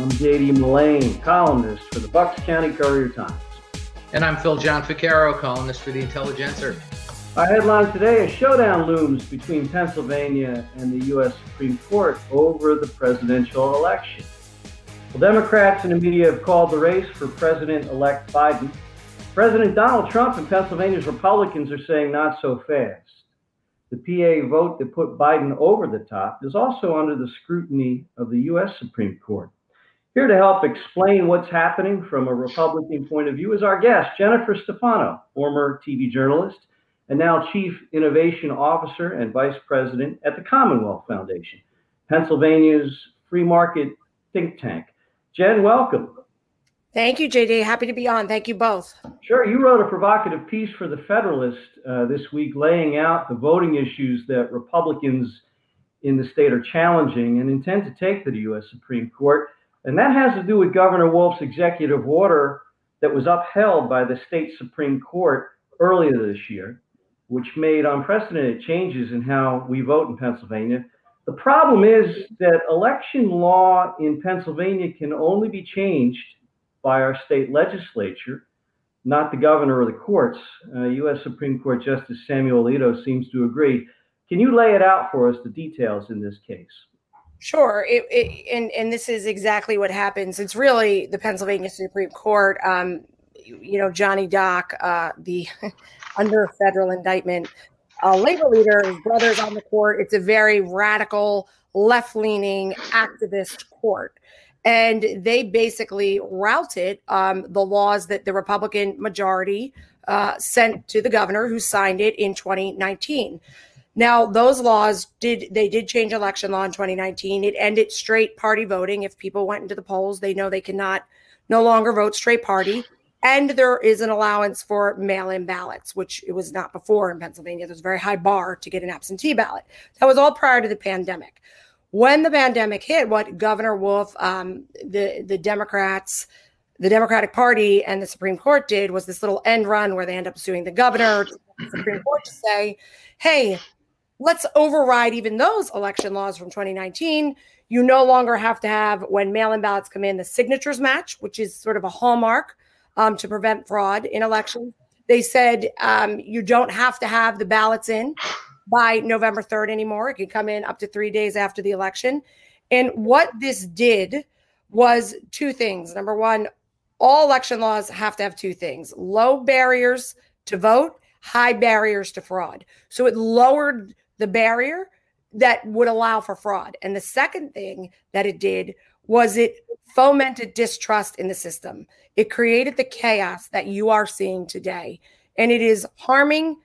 I'm JD Mullane, columnist for the Bucks County Courier Times. And I'm Phil Gianficaro, columnist for the Intelligencer. Our headline today a showdown looms between Pennsylvania and the U.S. Supreme Court over the presidential election. Well, Democrats and the media have called the race for President elect Biden. President Donald Trump and Pennsylvania's Republicans are saying not so fast. The PA vote that put Biden over the top is also under the scrutiny of the U.S. Supreme Court. Here to help explain what's happening from a Republican point of view is our guest, Jennifer Stefano, former TV journalist and now Chief Innovation Officer and Vice President at the Commonwealth Foundation, Pennsylvania's free market think tank. Jen, welcome. Thank you, JD. Happy to be on. Thank you both. Sure. You wrote a provocative piece for The Federalist uh, this week laying out the voting issues that Republicans in the state are challenging and intend to take to the U.S. Supreme Court. And that has to do with Governor Wolf's executive order that was upheld by the state Supreme Court earlier this year, which made unprecedented changes in how we vote in Pennsylvania. The problem is that election law in Pennsylvania can only be changed by our state legislature, not the governor or the courts. Uh, U.S. Supreme Court Justice Samuel Alito seems to agree. Can you lay it out for us, the details in this case? Sure, it, it, and and this is exactly what happens. It's really the Pennsylvania Supreme Court. Um, you know, Johnny Doc, uh, the under federal indictment, uh, labor leader, his brother's on the court. It's a very radical, left-leaning activist court and they basically routed um, the laws that the Republican majority uh, sent to the governor, who signed it in 2019. Now, those laws did they did change election law in 2019. It ended straight party voting. If people went into the polls, they know they cannot no longer vote straight party. And there is an allowance for mail-in ballots, which it was not before in Pennsylvania. There's a very high bar to get an absentee ballot. That was all prior to the pandemic when the pandemic hit, what Governor Wolf, um, the the Democrats, the Democratic Party, and the Supreme Court did was this little end run where they end up suing the governor, the Supreme Court, to say, "Hey, let's override even those election laws from 2019. You no longer have to have when mail-in ballots come in the signatures match, which is sort of a hallmark um, to prevent fraud in elections." They said um, you don't have to have the ballots in by November 3rd anymore. It can come in up to three days after the election. And what this did was two things. Number one, all election laws have to have two things low barriers to vote, high barriers to fraud. So it lowered the barrier that would allow for fraud. And the second thing that it did was it fomented distrust in the system. It created the chaos that you are seeing today. And it is harming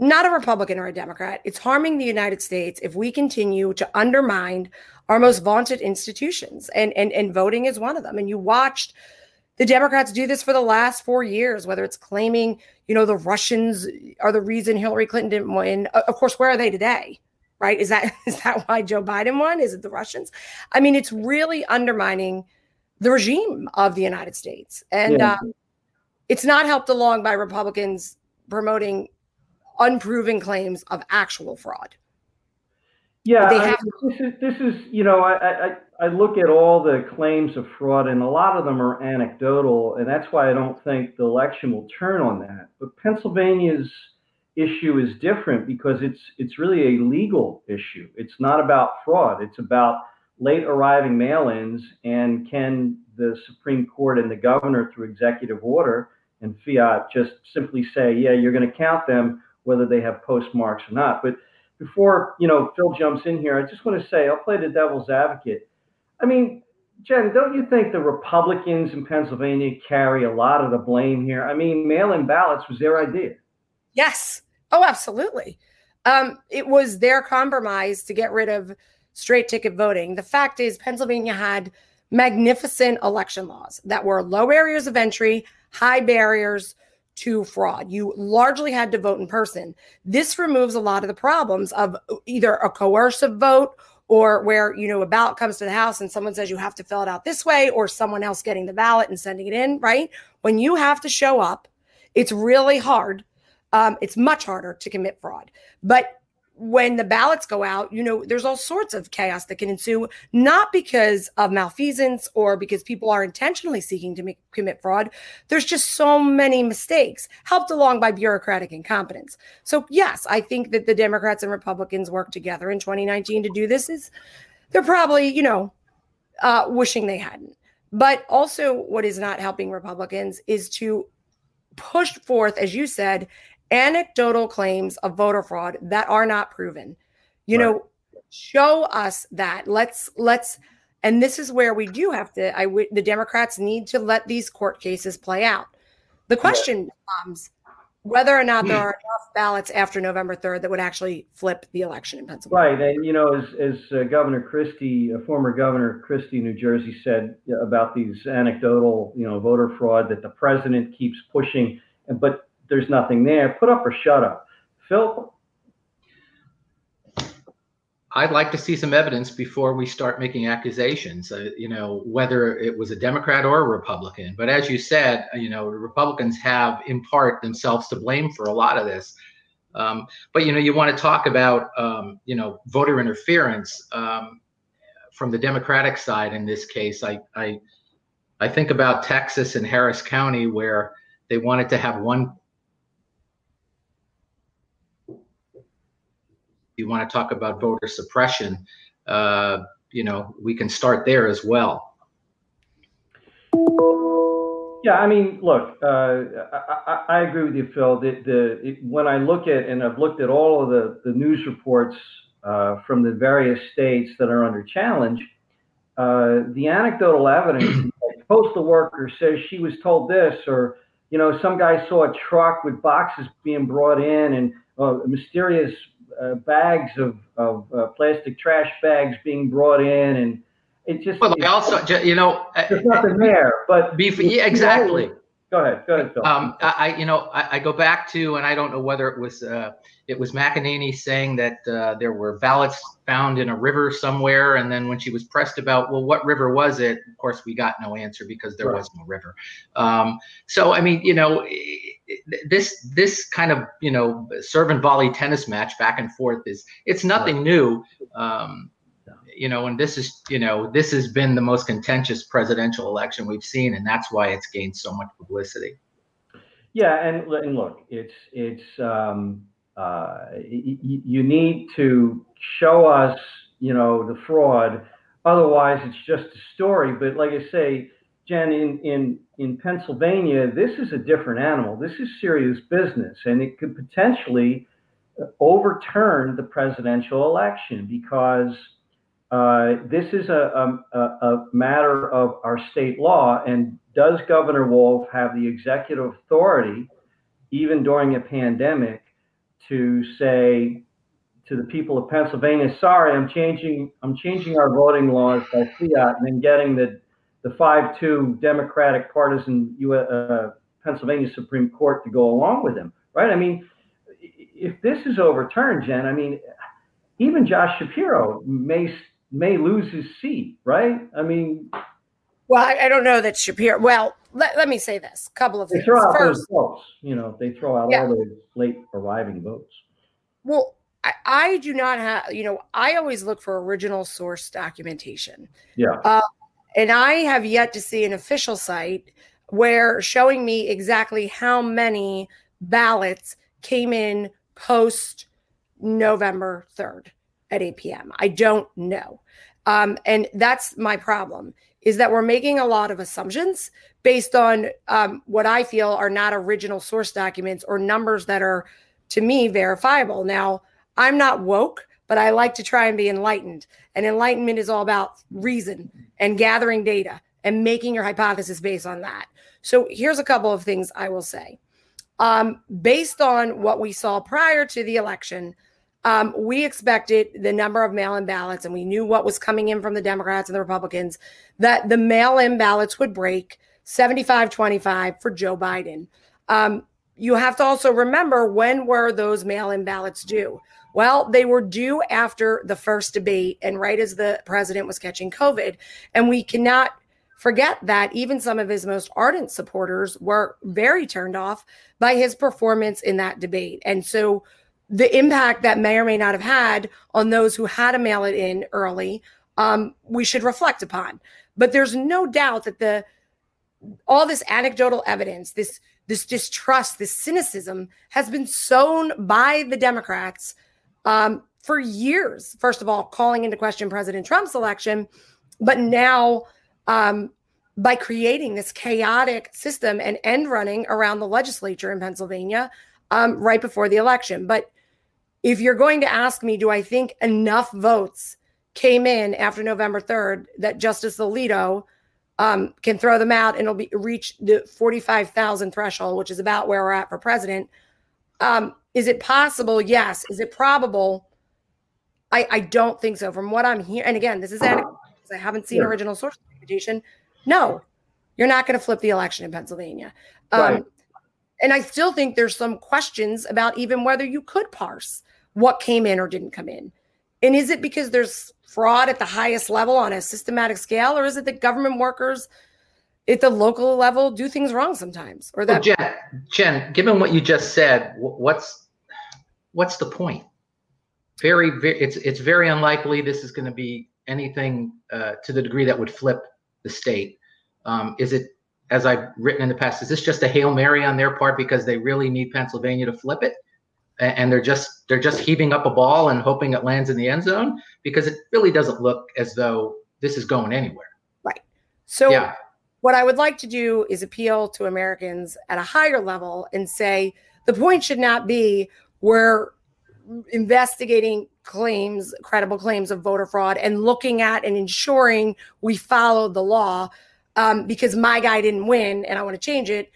not a Republican or a Democrat. It's harming the United States if we continue to undermine our most vaunted institutions, and and and voting is one of them. And you watched the Democrats do this for the last four years, whether it's claiming, you know, the Russians are the reason Hillary Clinton didn't win. Of course, where are they today? Right? Is that is that why Joe Biden won? Is it the Russians? I mean, it's really undermining the regime of the United States, and yeah. um, it's not helped along by Republicans promoting unproven claims of actual fraud. Yeah, I, this is this is you know I, I I look at all the claims of fraud and a lot of them are anecdotal, and that's why I don't think the election will turn on that. But Pennsylvania's issue is different because it's it's really a legal issue. It's not about fraud. It's about late arriving mail-ins and can the Supreme Court and the governor through executive order and fiat just simply say, yeah, you're going to count them whether they have postmarks or not. But before you know Phil jumps in here, I just want to say I'll play the devil's advocate. I mean, Jen, don't you think the Republicans in Pennsylvania carry a lot of the blame here? I mean, mail-in ballots was their idea. Yes. Oh, absolutely. Um, it was their compromise to get rid of straight ticket voting. The fact is, Pennsylvania had magnificent election laws that were low barriers of entry, high barriers to fraud. You largely had to vote in person. This removes a lot of the problems of either a coercive vote or where you know a ballot comes to the house and someone says you have to fill it out this way or someone else getting the ballot and sending it in right? When you have to show up it's really hard. Um, it's much harder to commit fraud. But when the ballots go out, you know, there's all sorts of chaos that can ensue, not because of malfeasance or because people are intentionally seeking to make, commit fraud. There's just so many mistakes, helped along by bureaucratic incompetence. So, yes, I think that the Democrats and Republicans worked together in 2019 to do this. Is they're probably, you know, uh, wishing they hadn't. But also, what is not helping Republicans is to push forth, as you said, anecdotal claims of voter fraud that are not proven. You right. know, show us that. Let's let's and this is where we do have to I w- the Democrats need to let these court cases play out. The question becomes whether or not there are enough ballots after November 3rd that would actually flip the election in Pennsylvania. Right. And, you know, as, as uh, Governor Christie, uh, former Governor Christie, New Jersey, said about these anecdotal, you know, voter fraud that the president keeps pushing, but there's nothing there, put up or shut up. Phil? I'd like to see some evidence before we start making accusations, uh, you know, whether it was a Democrat or a Republican. But as you said, you know, Republicans have in part themselves to blame for a lot of this. Um, but, you know, you want to talk about, um, you know, voter interference um, from the Democratic side in this case. I, I, I think about Texas and Harris County where they wanted to have one you want to talk about voter suppression, uh, you know, we can start there as well. Yeah, I mean, look, uh, I, I, agree with you, Phil. The, the it, when I look at and I've looked at all of the, the news reports uh, from the various states that are under challenge, uh, the anecdotal evidence, like postal worker says she was told this, or you know, some guy saw a truck with boxes being brought in, and uh, a mysterious uh, bags of, of uh, plastic trash bags being brought in, and it just. Well, also, you know, uh, there's nothing there, but before, yeah, exactly. Go ahead. Go ahead, Phil. Um, I, you know, I, I, go back to, and I don't know whether it was, uh, it was McEnany saying that uh, there were ballots found in a river somewhere, and then when she was pressed about, well, what river was it? Of course, we got no answer because there right. was no river. Um, so, I mean, you know, this this kind of you know servant volley tennis match back and forth is it's nothing right. new. Um, you know, and this is, you know, this has been the most contentious presidential election we've seen, and that's why it's gained so much publicity. Yeah, and, and look, it's it's um, uh, y- you need to show us, you know, the fraud. Otherwise, it's just a story. But like I say, Jen, in in in Pennsylvania, this is a different animal. This is serious business, and it could potentially overturn the presidential election because uh, this is a, a, a, matter of our state law. And does Governor Wolf have the executive authority, even during a pandemic, to say to the people of Pennsylvania, "Sorry, I'm changing. I'm changing our voting laws by fiat," and then getting the the five-two Democratic partisan US, uh, Pennsylvania Supreme Court to go along with him, right? I mean, if this is overturned, Jen, I mean, even Josh Shapiro may may lose his seat, right? I mean, well, I, I don't know that Shapiro. Well, let, let me say this: a couple of they things. throw out First, those votes. You know, they throw out yeah. all those late arriving votes. Well, I, I, do not have. You know, I always look for original source documentation. Yeah. Uh, and I have yet to see an official site where showing me exactly how many ballots came in post November 3rd at 8 p.m. I don't know. Um, and that's my problem is that we're making a lot of assumptions based on um, what I feel are not original source documents or numbers that are, to me, verifiable. Now, I'm not woke, but I like to try and be enlightened. And enlightenment is all about reason and gathering data and making your hypothesis based on that. So here's a couple of things I will say. Um, based on what we saw prior to the election, um, we expected the number of mail in ballots, and we knew what was coming in from the Democrats and the Republicans, that the mail in ballots would break 75 25 for Joe Biden. Um, you have to also remember when were those mail in ballots due? Well, they were due after the first debate and right as the president was catching COVID. And we cannot forget that even some of his most ardent supporters were very turned off by his performance in that debate. And so the impact that may or may not have had on those who had to mail it in early, um, we should reflect upon. But there's no doubt that the all this anecdotal evidence, this this distrust, this cynicism has been sown by the Democrats um, for years. First of all, calling into question President Trump's election, but now um, by creating this chaotic system and end running around the legislature in Pennsylvania um, right before the election. But if you're going to ask me, do I think enough votes came in after November 3rd that Justice Alito um, can throw them out and it'll be reach the 45,000 threshold, which is about where we're at for president. Um, is it possible? Yes. Is it probable? I, I don't think so. From what I'm hearing, and again, this is I haven't seen original source documentation. No, you're not going to flip the election in Pennsylvania. Um, right. And I still think there's some questions about even whether you could parse what came in or didn't come in. And is it because there's fraud at the highest level on a systematic scale, or is it that government workers at the local level do things wrong sometimes? Or that well, Jen, Jen, given what you just said, what's what's the point? Very, very it's it's very unlikely this is going to be anything uh, to the degree that would flip the state. Um, is it, as I've written in the past, is this just a hail mary on their part because they really need Pennsylvania to flip it? and they're just they're just heaving up a ball and hoping it lands in the end zone because it really doesn't look as though this is going anywhere. Right. So yeah. What I would like to do is appeal to Americans at a higher level and say the point should not be we're investigating claims, credible claims of voter fraud, and looking at and ensuring we followed the law um, because my guy didn't win and I want to change it.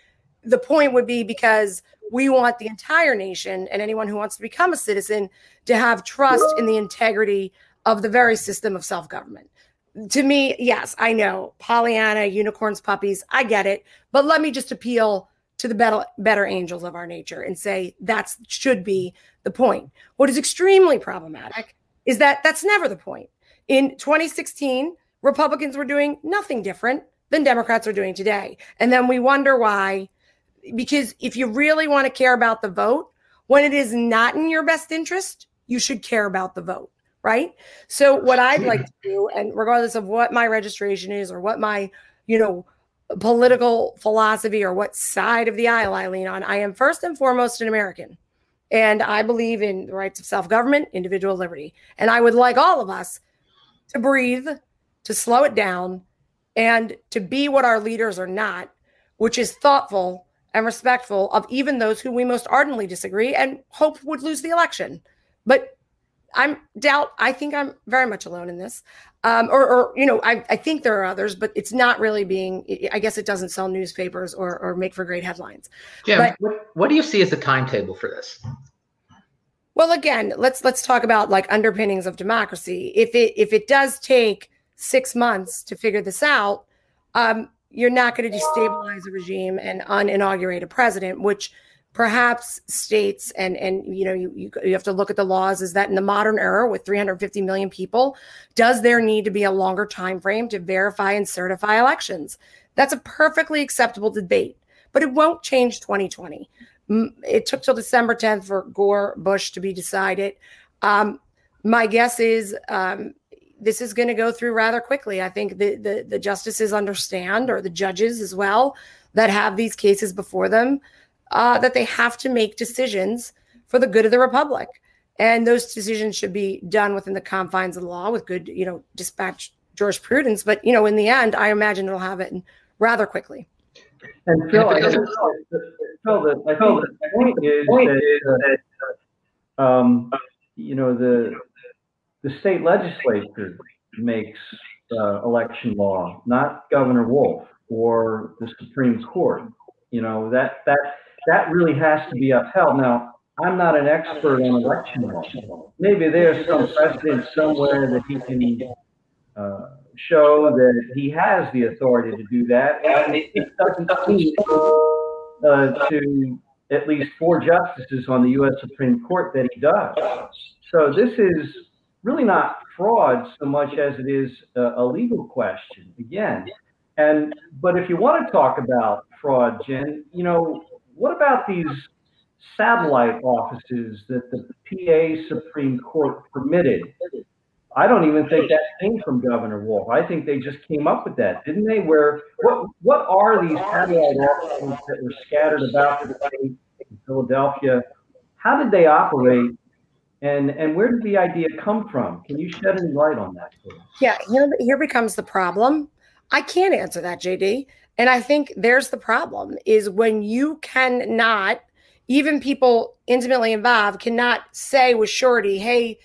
The point would be because we want the entire nation and anyone who wants to become a citizen to have trust in the integrity of the very system of self government. To me, yes, I know Pollyanna, unicorns, puppies, I get it. But let me just appeal to the better, better angels of our nature and say that should be the point. What is extremely problematic is that that's never the point. In 2016, Republicans were doing nothing different than Democrats are doing today. And then we wonder why because if you really want to care about the vote, when it is not in your best interest, you should care about the vote, right? So what I'd like to do, and regardless of what my registration is or what my, you know, political philosophy or what side of the aisle I lean on, I am first and foremost an American. And I believe in the rights of self government, individual liberty. And I would like all of us to breathe, to slow it down, and to be what our leaders are not, which is thoughtful and respectful of even those who we most ardently disagree and hope would lose the election. But I'm doubt. I think I'm very much alone in this, um, or, or, you know, I, I think there are others, but it's not really being. I guess it doesn't sell newspapers or, or make for great headlines. Jim, but, what, what do you see as the timetable for this? Well, again, let's let's talk about like underpinnings of democracy. If it if it does take six months to figure this out, um, you're not going to destabilize a regime and uninaugurate a president, which perhaps states and and you know you, you, have to look at the laws is that in the modern era with 350 million people does there need to be a longer time frame to verify and certify elections? That's a perfectly acceptable debate but it won't change 2020 it took till december 10th for gore bush to be decided. Um, my guess is um, this is going to go through rather quickly. I think the, the, the justices understand, or the judges as well, that have these cases before them, uh, that they have to make decisions for the good of the republic, and those decisions should be done within the confines of the law with good, you know, dispatch jurisprudence. But you know, in the end, I imagine it'll have it rather quickly. And Phil, I, Phil, the, I think the point is that, um, you know, the the state legislature makes uh, election law, not Governor Wolf or the Supreme Court. You know that that that really has to be upheld. Now, I'm not an expert on election law. Maybe there's some precedent somewhere that he can uh, show that he has the authority to do that, and it, doesn't seem uh, to at least four justices on the U.S. Supreme Court that he does. So this is really not fraud so much as it is a, a legal question again. And but if you want to talk about fraud, Jen, you know, what about these satellite offices that the PA Supreme Court permitted. I don't even think that came from Governor Wolf. I think they just came up with that, didn't they? Where what what are these satellite offices that were scattered about the state in Philadelphia? How did they operate? And and where did the idea come from? Can you shed any light on that? Please? Yeah, here, here becomes the problem. I can't answer that, JD. And I think there's the problem is when you cannot, even people intimately involved cannot say with surety, hey,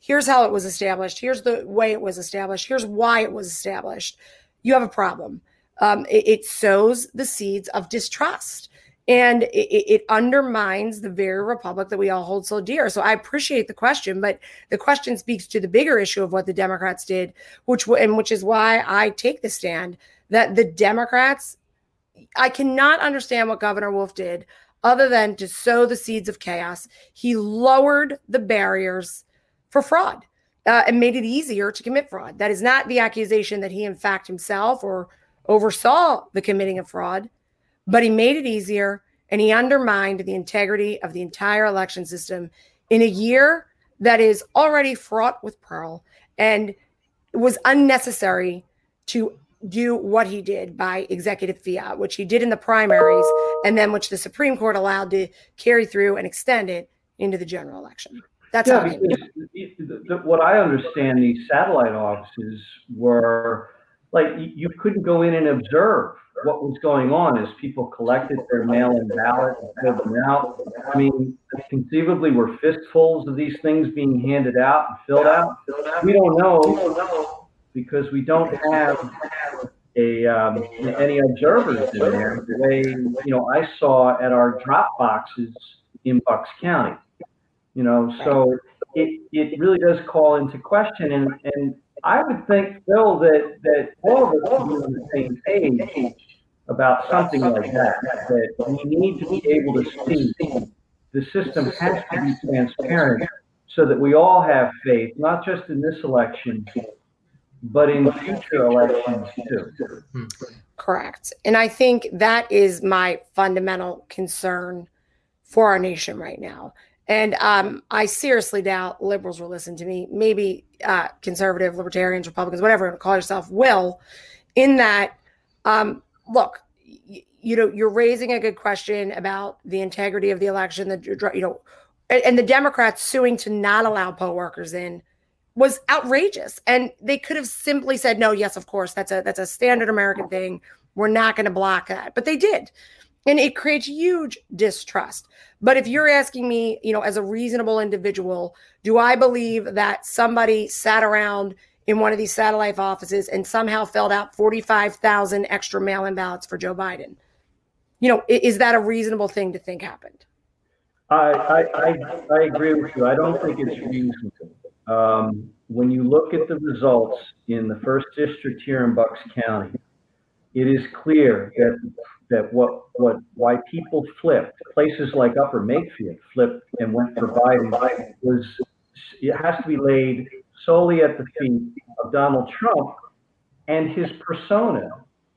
here's how it was established, here's the way it was established, here's why it was established. You have a problem. Um, it, it sows the seeds of distrust and it, it, undermines the very republic that we all hold so dear. So I appreciate the question, but the question speaks to the bigger issue of what the Democrats did, which and which is why I take the stand that the Democrats. I cannot understand what Governor Wolf did other than to sow the seeds of chaos. He lowered the barriers for fraud uh, and made it easier to commit fraud. That is not the accusation that he, in fact, himself or oversaw the committing of fraud but he made it easier and he undermined the integrity of the entire election system in a year that is already fraught with peril and was unnecessary to do what he did by executive fiat, which he did in the primaries, and then which the Supreme Court allowed to carry through and extend it into the general election. That's yeah, what I understand. These satellite offices were like you couldn't go in and observe what was going on as people collected their mail-in ballots and filled them out. I mean, conceivably, were fistfuls of these things being handed out and filled out? We don't know because we don't have a um, any observers in there. The way you know, I saw at our drop boxes in Bucks County. You know, so it it really does call into question and and I would think, Phil, that, that all of us are on the same page about something like that, that we need to be able to see the system has to be transparent so that we all have faith, not just in this election, but in future elections too. Correct. And I think that is my fundamental concern for our nation right now. And um, I seriously doubt liberals will listen to me. Maybe uh, conservative, libertarians, Republicans, whatever you call yourself, will. In that, um, look, you, you know, you're raising a good question about the integrity of the election. That you know, and, and the Democrats suing to not allow poll workers in was outrageous. And they could have simply said, "No, yes, of course, that's a that's a standard American thing. We're not going to block that." But they did and it creates huge distrust but if you're asking me you know as a reasonable individual do i believe that somebody sat around in one of these satellite offices and somehow filled out 45,000 extra mail-in ballots for joe biden you know is that a reasonable thing to think happened i i i, I agree with you i don't think it's reasonable um, when you look at the results in the first district here in bucks county it is clear that that what what why people flipped places like Upper Makefield flipped and went for Biden was it has to be laid solely at the feet of Donald Trump and his persona.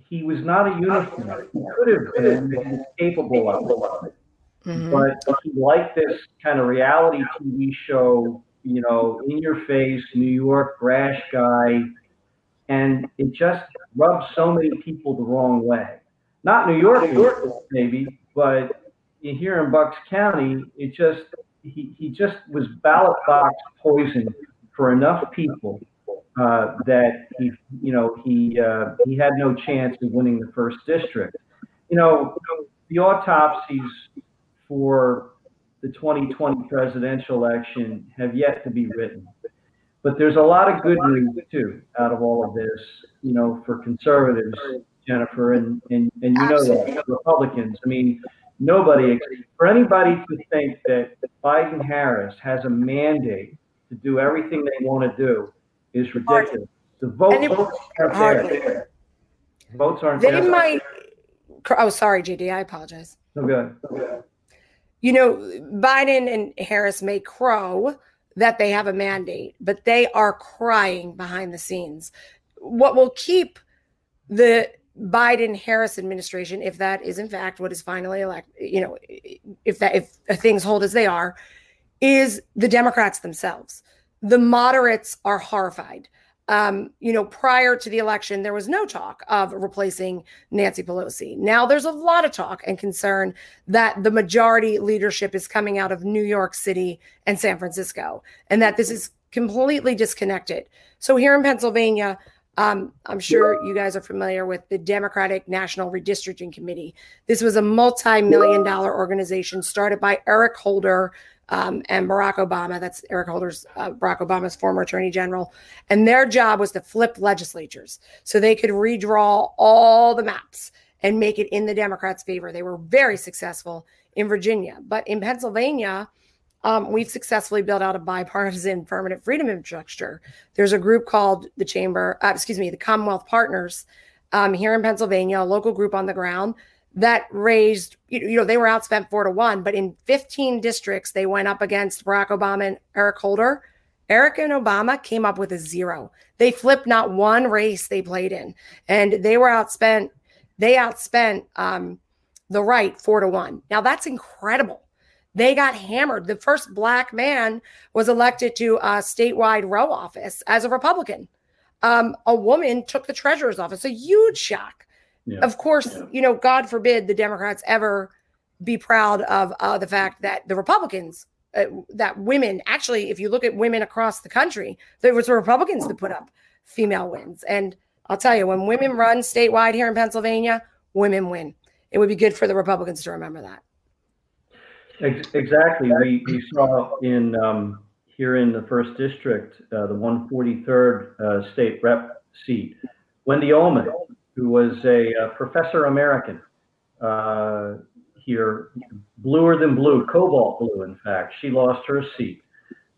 He was not a unicorn. He could have been he was capable of it. Mm-hmm. But he liked this kind of reality TV show, you know, in your face, New York brash guy, and it just rubs so many people the wrong way. Not New York, New York maybe, but here in Bucks County, it just he, he just was ballot box poison for enough people uh, that he you know he uh, he had no chance of winning the first district. You know the autopsies for the 2020 presidential election have yet to be written. But there's a lot of good news too out of all of this, you know, for conservatives Jennifer, and and, and you know that Republicans. I mean, nobody for anybody to think that Biden Harris has a mandate to do everything they want to do is ridiculous. The votes, votes aren't there. Votes aren't they there. They might. Oh, sorry, JD. I apologize. No good. No good. You know, Biden and Harris may crow that they have a mandate, but they are crying behind the scenes. What will keep the Biden Harris administration, if that is in fact what is finally elected, you know, if that if things hold as they are, is the Democrats themselves. The moderates are horrified. Um, you know, prior to the election, there was no talk of replacing Nancy Pelosi. Now there's a lot of talk and concern that the majority leadership is coming out of New York City and San Francisco, and that this is completely disconnected. So here in Pennsylvania, um, I'm sure you guys are familiar with the Democratic National Redistricting Committee. This was a multi million dollar organization started by Eric Holder um, and Barack Obama. That's Eric Holder's, uh, Barack Obama's former attorney general. And their job was to flip legislatures so they could redraw all the maps and make it in the Democrats' favor. They were very successful in Virginia. But in Pennsylvania, um, we've successfully built out a bipartisan permanent freedom infrastructure. There's a group called the Chamber, uh, excuse me, the Commonwealth Partners um, here in Pennsylvania, a local group on the ground that raised, you know, they were outspent four to one, but in 15 districts, they went up against Barack Obama and Eric Holder. Eric and Obama came up with a zero. They flipped not one race they played in, and they were outspent. They outspent um, the right four to one. Now that's incredible they got hammered. The first black man was elected to a statewide row office as a Republican. Um, a woman took the treasurer's office, a huge shock. Yeah. Of course, yeah. you know, God forbid the Democrats ever be proud of uh, the fact that the Republicans, uh, that women, actually, if you look at women across the country, there was the Republicans that put up female wins. And I'll tell you, when women run statewide here in Pennsylvania, women win. It would be good for the Republicans to remember that. Exactly. We, we saw in um, here in the first district, uh, the 143rd uh, state rep seat, Wendy Ullman, who was a, a uh, professor American uh, here, bluer than blue, cobalt blue, in fact. She lost her seat.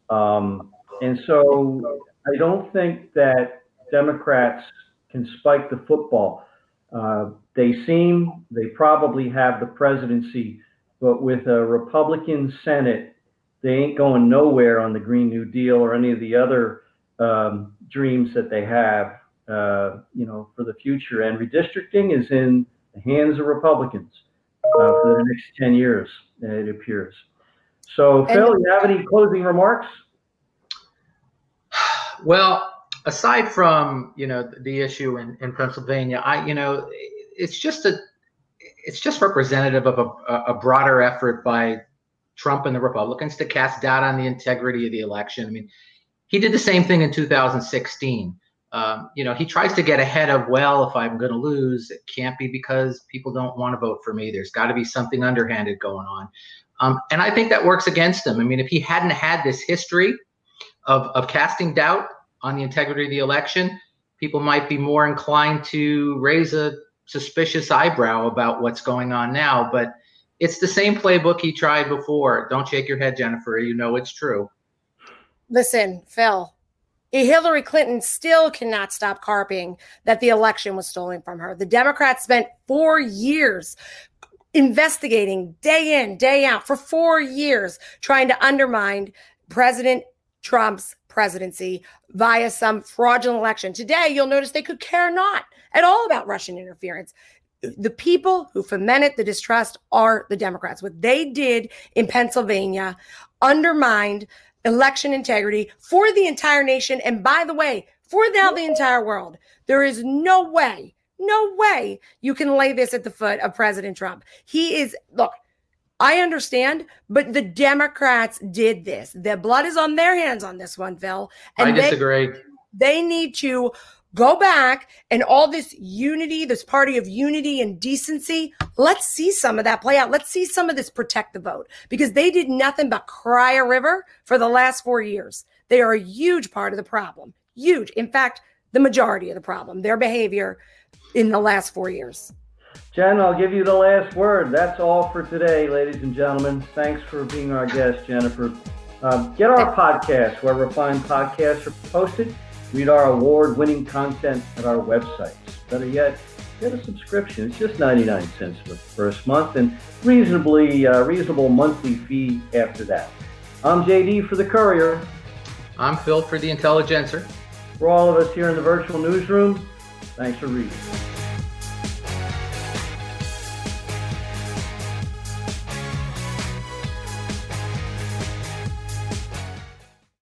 Um, and so I don't think that Democrats can spike the football. Uh, they seem, they probably have the presidency but with a Republican Senate, they ain't going nowhere on the Green New Deal or any of the other um, dreams that they have, uh, you know, for the future. And redistricting is in the hands of Republicans uh, for the next 10 years, it appears. So, Phil, you have any closing remarks? Well, aside from you know the issue in, in Pennsylvania, I you know it's just a it's just representative of a, a, broader effort by Trump and the Republicans to cast doubt on the integrity of the election. I mean, he did the same thing in 2016. Um, you know, he tries to get ahead of, well, if I'm going to lose, it can't be because people don't want to vote for me. There's got to be something underhanded going on. Um, and I think that works against him. I mean, if he hadn't had this history of, of casting doubt on the integrity of the election, people might be more inclined to raise a suspicious eyebrow about what's going on now. But it's the same playbook he tried before. Don't shake your head, Jennifer. You know it's true. Listen, Phil, Hillary Clinton still cannot stop carping that the election was stolen from her. The Democrats spent four years investigating day in, day out for four years, trying to undermine President Trump's presidency via some fraudulent election. Today, you'll notice they could care not at all about Russian interference. The people who fomented the distrust are the Democrats. What they did in Pennsylvania undermined election integrity for the entire nation. And by the way, for now the entire world, there is no way, no way you can lay this at the foot of President Trump. He is, look, I understand, but the Democrats did this. The blood is on their hands on this one, Phil. And I disagree. They, they need to go back and all this unity, this party of unity and decency. Let's see some of that play out. Let's see some of this protect the vote because they did nothing but cry a river for the last four years. They are a huge part of the problem. Huge. In fact, the majority of the problem, their behavior in the last four years. Jen, I'll give you the last word. That's all for today, ladies and gentlemen. Thanks for being our guest, Jennifer. Um, get our podcast where refined podcasts are posted. Read our award winning content at our websites. Better yet, get a subscription. It's just 99 cents for the first month and reasonably uh, reasonable monthly fee after that. I'm JD for the Courier. I'm Phil for the Intelligencer. For all of us here in the virtual newsroom, thanks for reading.